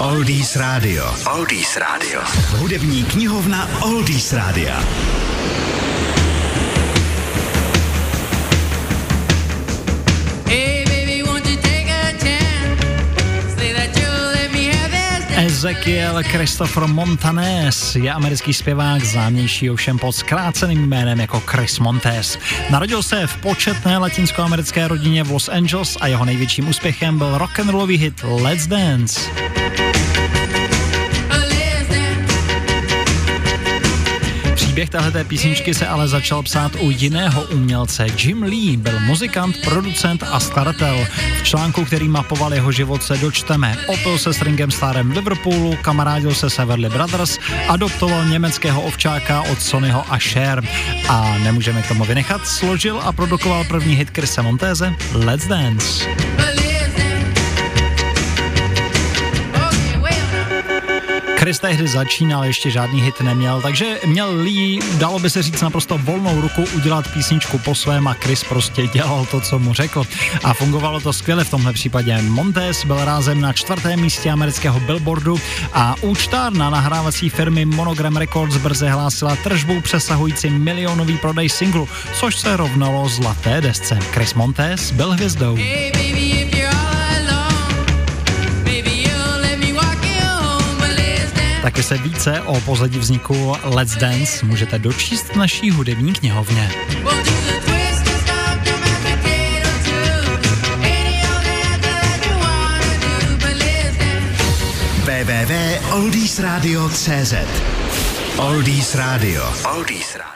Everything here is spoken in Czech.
Oldies Radio. Oldies Radio. Hudební knihovna Oldies Rádia. Ezekiel Christopher Montanes je americký zpěvák, známější ovšem pod zkráceným jménem jako Chris Montes. Narodil se v početné latinskoamerické rodině v Los Angeles a jeho největším úspěchem byl rock'n'rollový hit Let's Dance. Příběh této písničky se ale začal psát u jiného umělce. Jim Lee byl muzikant, producent a skladatel. V článku, který mapoval jeho život, se dočteme. Opil se s Ringem Starem v Liverpoolu, kamarádil se Severly Brothers, adoptoval německého ovčáka od Sonyho a Cher. A nemůžeme k tomu vynechat, složil a produkoval první hit Chrise Monteze Let's Dance. Chris tehdy začínal, ještě žádný hit neměl, takže měl Lee, dalo by se říct, naprosto volnou ruku udělat písničku po svém a Chris prostě dělal to, co mu řekl. A fungovalo to skvěle v tomhle případě. Montes byl rázem na čtvrtém místě amerického Billboardu a účtárna nahrávací firmy Monogram Records brzy hlásila tržbu přesahující milionový prodej singlu, což se rovnalo zlaté desce. Chris Montes byl hvězdou. Hey, baby, Taky se více o pozadí vzniku Let's Dance můžete dočíst v naší hudební knihovně. www.oldiesradio.cz Oldies Radio. Oldies Radio.